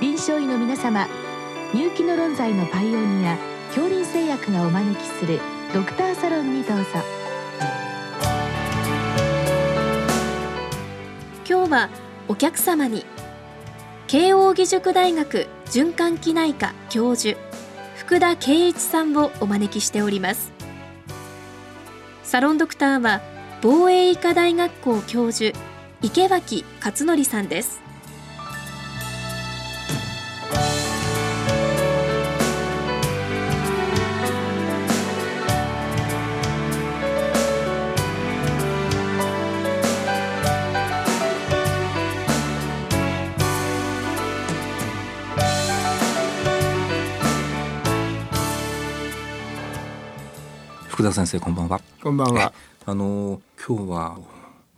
臨床医の皆様入気の論剤のパイオニア恐林製薬がお招きするドクターサロンにどうぞ。今日はお客様に慶應義塾大学循環器内科教授福田圭一さんをお招きしております。サロンドクターは防衛医科大学校教授池脇勝則さんです。福田先生こんばんは。こんばんは。あの今日は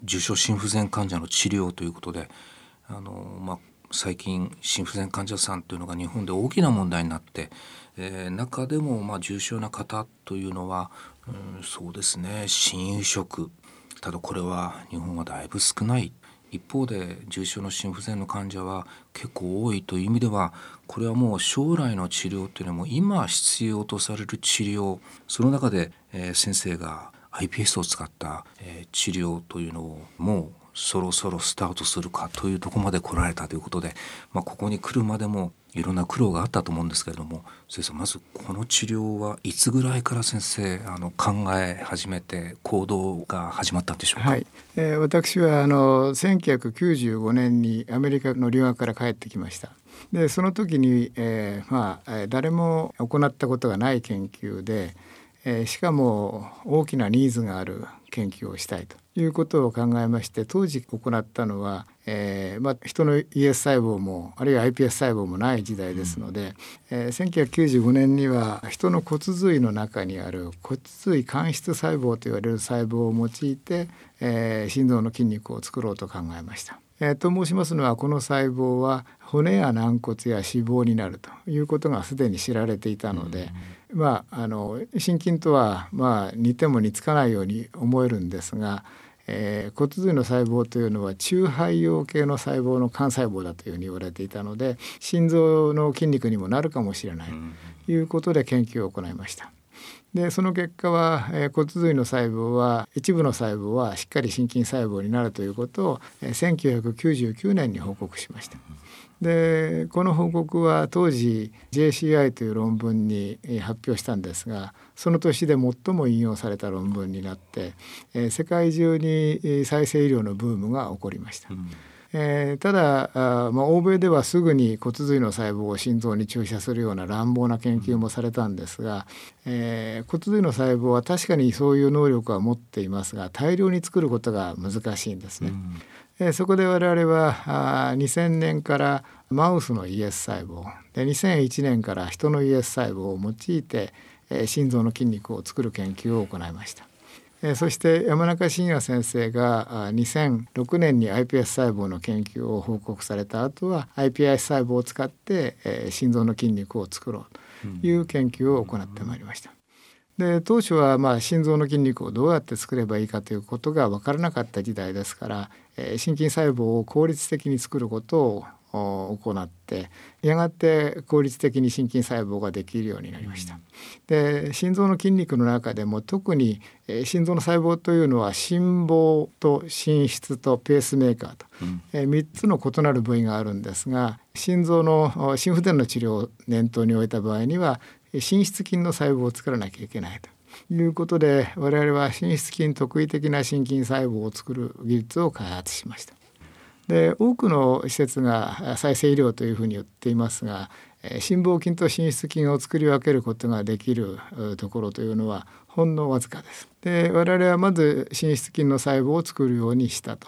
重症心不全患者の治療ということであの、まあ、最近心不全患者さんというのが日本で大きな問題になって、えー、中でもまあ重症な方というのは、うん、そうですね心移植ただこれは日本はだいぶ少ない。一方で重症の心不全の患者は結構多いという意味ではこれはもう将来の治療というのも今必要とされる治療。その中で、えー、先生が iPS を使った、えー、治療というのをもうそろそろスタートするかというとこまで来られたということで、まあ、ここに来るまでもいろんな苦労があったと思うんですけれども先生まずこの治療はいつぐらいから先生あの考え始めて行動が始まったんでしょうか、はいえー、私はあの1995年にアメリカの留学から帰ってきました。でその時に、えー、まあ誰も行ったことがない研究でえー、しかも大きなニーズがある研究をしたいということを考えまして当時行ったのは、えーまあ、人の ES 細胞もあるいは iPS 細胞もない時代ですので、うんえー、1995年には人の骨髄の中にある骨髄間質細胞といわれる細胞を用いて、えー、心臓の筋肉を作ろうと考えました。えー、と申しますのはこの細胞は骨や軟骨や脂肪になるということがすでに知られていたので、うん、まああの心筋とはまあ似ても似つかないように思えるんですが、えー、骨髄の細胞というのは中肺葉系の細胞の幹細胞だというふうに言われていたので心臓の筋肉にもなるかもしれないということで研究を行いました。でその結果は、えー、骨髄の細胞は一部の細胞はしっかり心筋細胞になるということを、えー、1999年に報告しました。でこの報告は当時 JCI という論文に発表したんですがその年で最も引用された論文になって、えー、世界中に再生医療のブームが起こりました。うんえー、ただあ、まあ、欧米ではすぐに骨髄の細胞を心臓に注射するような乱暴な研究もされたんですが、えー、骨髄の細胞は確かにそういう能力は持っていますが大量に作ることが難しいんですね。うんえそこで我々はあ2000年からマウスの ES 細胞で2001年から人の ES 細胞を用いて、え心臓の筋肉を作る研究を行いました。えそして山中伸也先生が2006年に iPS 細胞の研究を報告された後は iPS 細胞を使って、え心臓の筋肉を作ろうという研究を行ってまいりました。で当初はまあ心臓の筋肉をどうやって作ればいいかということが分からなかった時代ですから、え心筋細胞を効率的に作ることを行ってやがて効率的に心筋細胞ができるようになりました。で心臓の筋肉の中でも特に、え心臓の細胞というのは心房と心室とペースメーカーと、うん、え3つの異なる部位があるんですが心臓の心不全の治療を念頭に置いた場合には心室筋の細胞を作らなきゃいけないと。いうことで我々は心室筋特異的な心筋細胞を作る技術を開発しました。で多くの施設が再生医療というふうに言っていますが心房筋と心室筋を作り分けることができるところというのはほんのわずかです。で我々はまず心室筋の細胞を作るようにしたと。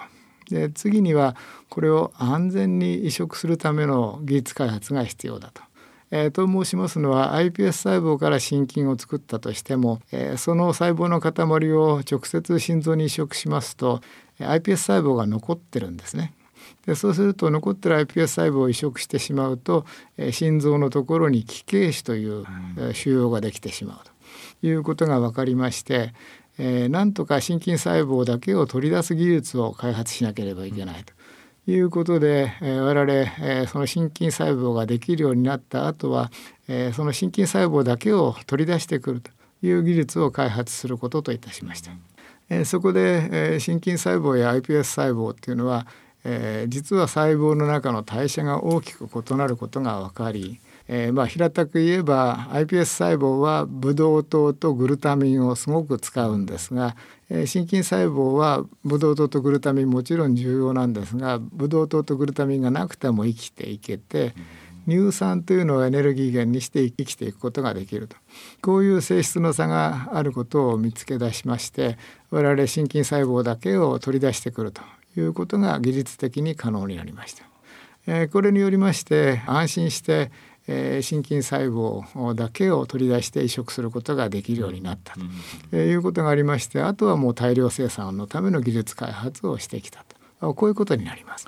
で次にはこれを安全に移植するための技術開発が必要だと。えー、と申しますのは iPS 細胞から心筋を作ったとしても、えー、その細胞の塊を直接心臓に移植しますと iPS 細胞が残ってるんですね。でそうすると残ってる iPS 細胞を移植してしまうと、えー、心臓のところに奇形腫という、うん、腫瘍ができてしまうと。いうことが分かりまして、えー、なんとか心筋細胞だけを取り出す技術を開発しなければいけないと。いうことで、えー、我々、えー、その心筋細胞ができるようになった後は、えー、その心筋細胞だけを取り出してくると。いう技術を開発することといたしました。えー、そこで、えー、心筋細胞や iPS 細胞っていうのは、えー、実は細胞の中の代謝が大きく異なることが分かり、えー、まあ平たく言えば iPS 細胞はブドウ糖とグルタミンをすごく使うんですが、えー、心筋細胞はブドウ糖とグルタミンもちろん重要なんですがブドウ糖とグルタミンがなくても生きていけて、乳酸というのをエネルギー源にして生きていくことができると。こういう性質の差があることを見つけ出しまして我々心筋細胞だけを取り出してくるということが技術的に可能になりました。えー、これによりまして安心してえー、心筋細胞だけを取り出して移植することができるようになったと、えー、いうことがありましてあとはもう大量生産のための技術開発をしてきたとこういうことになります。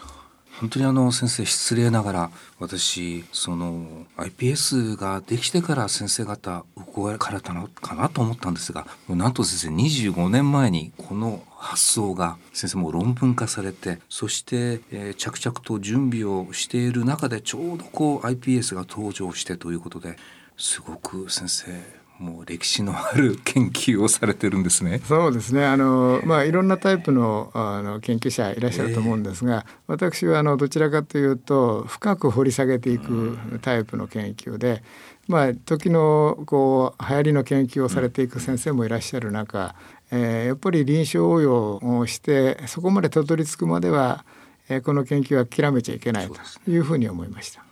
本当にあの先生失礼ながら私その iPS ができてから先生方動からたのかなと思ったんですがなんと先生25年前にこの発想が先生も論文化されてそして、えー、着々と準備をしている中でちょうどこう iPS が登場してということですごく先生もう歴史のある研究をされてるんですね。そうですね。あのまあいろんなタイプのあの研究者いらっしゃると思うんですが、えー、私はあのどちらかというと深く掘り下げていくタイプの研究で、まあ時のこう流行りの研究をされていく先生もいらっしゃる中、えー、やっぱり臨床応用をしてそこまでたどり着くまでは、えー、この研究は諦めちゃいけないというふうに思いました。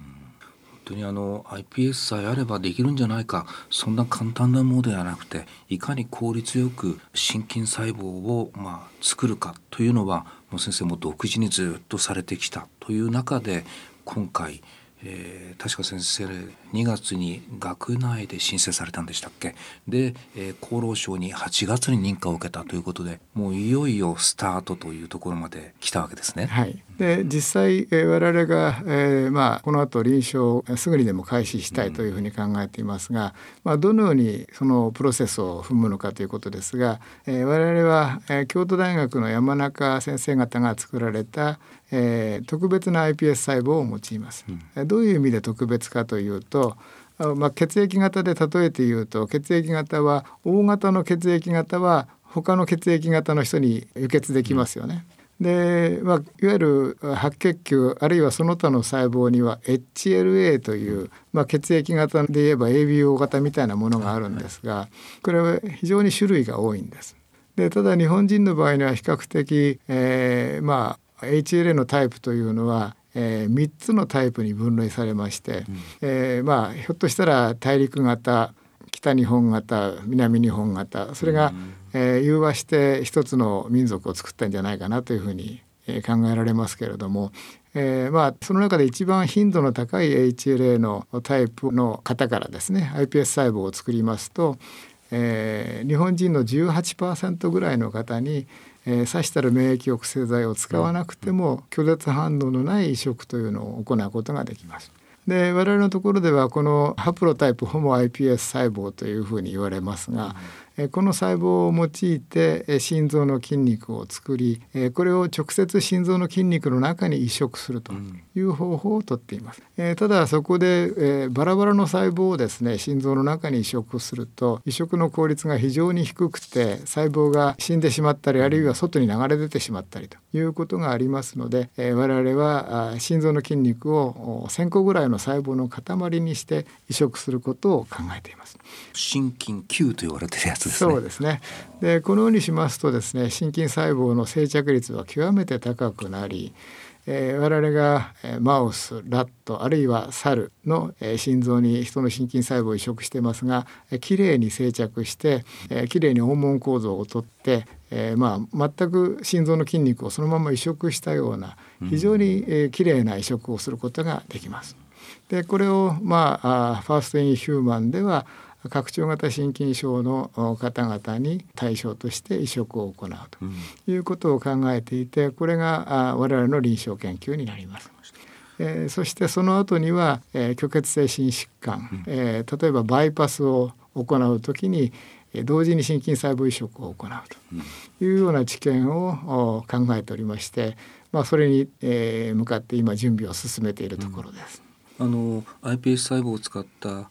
当にあの iPS さえあればできるんじゃないか。そんな簡単なものではなくていかに効率よく心筋細胞をまあ作るかというのはもう先生も独自にずっとされてきたという中で今回えー、確か先生2月に学内で申請されたんでしたっけ？で、えー、厚労省に8月に認可を受けたということでもういよいよスタートというところまで来たわけですね。はい、で実際、えー、我々が、えーまあ、この後臨床すぐにでも開始したいというふうに考えていますが、うん、まあ、どのようにそのプロセスを踏むのかということですが、えー、我々は、えー、京都大学の山中先生方が作られた、えー、特別な iPS 細胞を用います。うん、どういう意味で特別かというとまあ、血液型で例えて言うと血液型は O 型の血液型は他の血液型の人に輸血できますよね。うん、で、まあ、いわゆる白血球あるいはその他の細胞には HLA という、まあ、血液型で言えば ABO 型みたいなものがあるんですがこれは非常に種類が多いんです。でただ日本人の場合には比較的、えー、まあ HLA のタイプというのは、えー、3つのタイプに分類されまして、うん、えー、まあ、ひょっとしたら大陸型北日本型南日本型それが、うん、えー、融和して一つの民族を作ったんじゃないかなというふうに、えー、考えられますけれども、えー、まあその中で一番頻度の高い HLA のタイプの方からですね iPS 細胞を作りますと、えー、日本人の18%ぐらいの方にえー、刺したる免疫抑制剤を使わなくても拒絶反応のない移植というのを行うことができます。で我々のところではこのハプロタイプホモ iPS 細胞というふうに言われますが、この細胞を用いて心臓の筋肉を作りこれを直接心臓の筋肉の中に移植するという方法をとっています。ただそこでバラバラの細胞をですね心臓の中に移植すると移植の効率が非常に低くて細胞が死んでしまったりあるいは外に流れ出てしまったりということがありますので我々は心臓の筋肉を1,000個ぐらいの細胞の塊にして移植することを考えています。心筋球と言われてるやつですね。そうですね。でこのようにしますとですね心筋細胞の生着率は極めて高くなり、えー、我々が、えー、マウスラットあるいはサルの、えー、心臓に人の心筋細胞を移植してますが、えー、きれいに生着して、えー、きれいに黄門構造をとって、えー、まあ全く心臓の筋肉をそのまま移植したような非常に、えー、きれいな移植をすることができます。でこれをまあファーストインヒューマンでは拡張型心筋症の方々に対象として移植を行うということを考えていてこれが我々の臨床研究になります。えー、そしてその後には、えー、虚血性心疾患、えー、例えばバイパスを行う時に、同時に心筋細胞移植を行うというような知見を考えておりまして、まあ、それに、え向かって今準備を進めているところです。あの iPS 細胞を使ったえ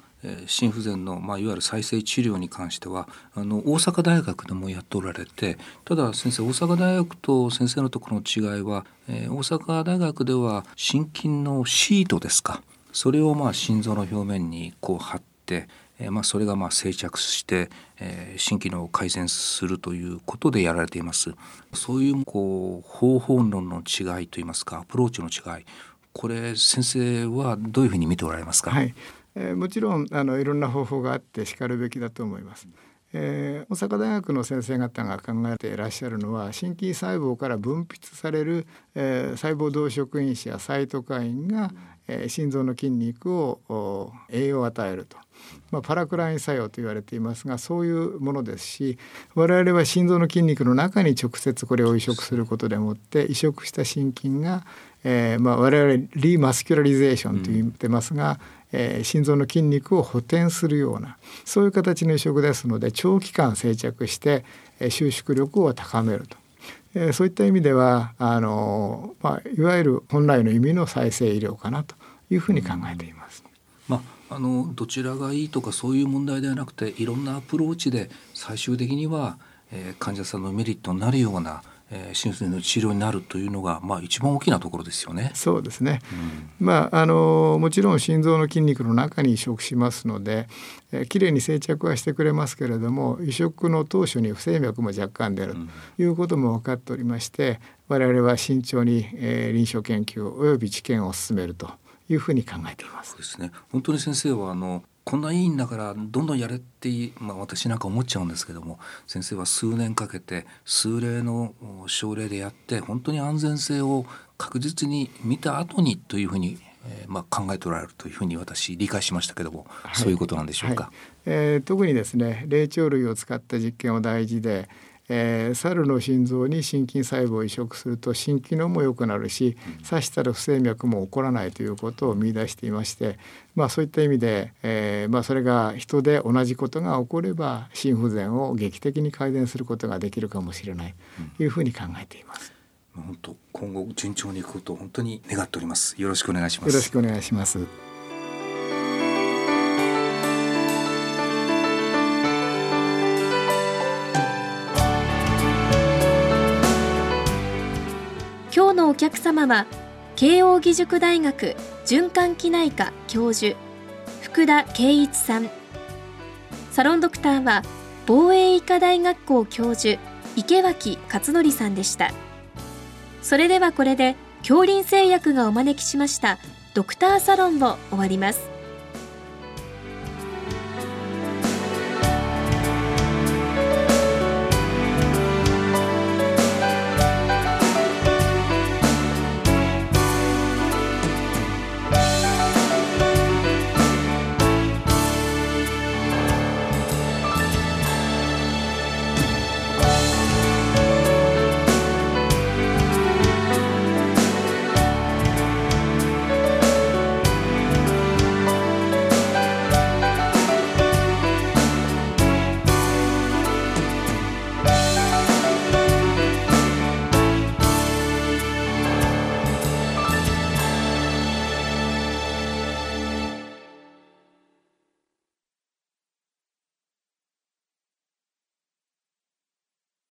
心不全の、まあ、いわゆる再生治療に関してはあの大阪大学でもやっておられてただ先生大阪大学と先生のところの違いは、えー、大阪大学では心筋のシートですか。それをまあ心臓の表面にこう貼って、えー、まあ、それがまあ定着して、えー、心機能を改善するということでやられています。そういうこう方法論の違いといいますかアプローチの違いこれ先生はどういうふうに見ておられますか、はい。えー、もちろんあのいろんな方法があってしかるべきだと思います。えー、大阪大学の先生方が考えていらっしゃるのは心筋細胞から分泌される、えー、細胞動植因子やサイトカインが、えー、心臓の筋肉を栄養を与えると、まあ、パラクライン作用と言われていますがそういうものですし我々は心臓の筋肉の中に直接これを移植することでもって移植した心筋が、えーまあ、我々リマスキュラリゼーションと言ってますが、えー、心臓の筋肉を補填するようなそういう形の移植ですので長期間生着して、えー、収縮力を高めると。えー、そういった意味ではあの、まあ、いわゆる本来の意味の再生医療かなというふうに考えています。まあ、あのどちらがいいとかそういう問題ではなくていろんなアプローチで最終的には、えー、患者さんのメリットになるようなえー、心不全の治療になるというのが、まあ、一番大きなところですよね。そうですね、うん、まあ、あのもちろん心臓の筋肉の中に移植しますので、えー、きれいに生着はしてくれますけれども移植の当初に不整脈も若干出るということも分かっておりまして、うん、我々は慎重に、えー、臨床研究および治験を進めるというふうに考えています。そうですね本当に先生はあのこんないいんだからどんどんやれってまあ、私なんか思っちゃうんですけども先生は数年かけて数例の症例でやって本当に安全性を確実に見た後にというふうに、えー、まあ、考えておられるというふうに私理解しましたけども、はい、そういうことなんでしょうか？はい、えー、特にですね霊長類を使った実験は大事でえー、猿の心臓に心筋細胞を移植すると心機能も良くなるし刺したら不整脈も起こらないということを見出していまして、まあ、そういった意味で、えーまあ、それが人で同じことが起これば心不全を劇的に改善することができるかもしれないというふうに考えています。本当今後順調にいくことを本当に願っております。よろしくお願いします。よろしくお願いします。客様は慶應義塾大学循環器内科教授福田圭一さん。サロンドクターは防衛医科大学校教授池脇勝則さんでした。それではこれで恐林製薬がお招きしましたドクターサロンを終わります。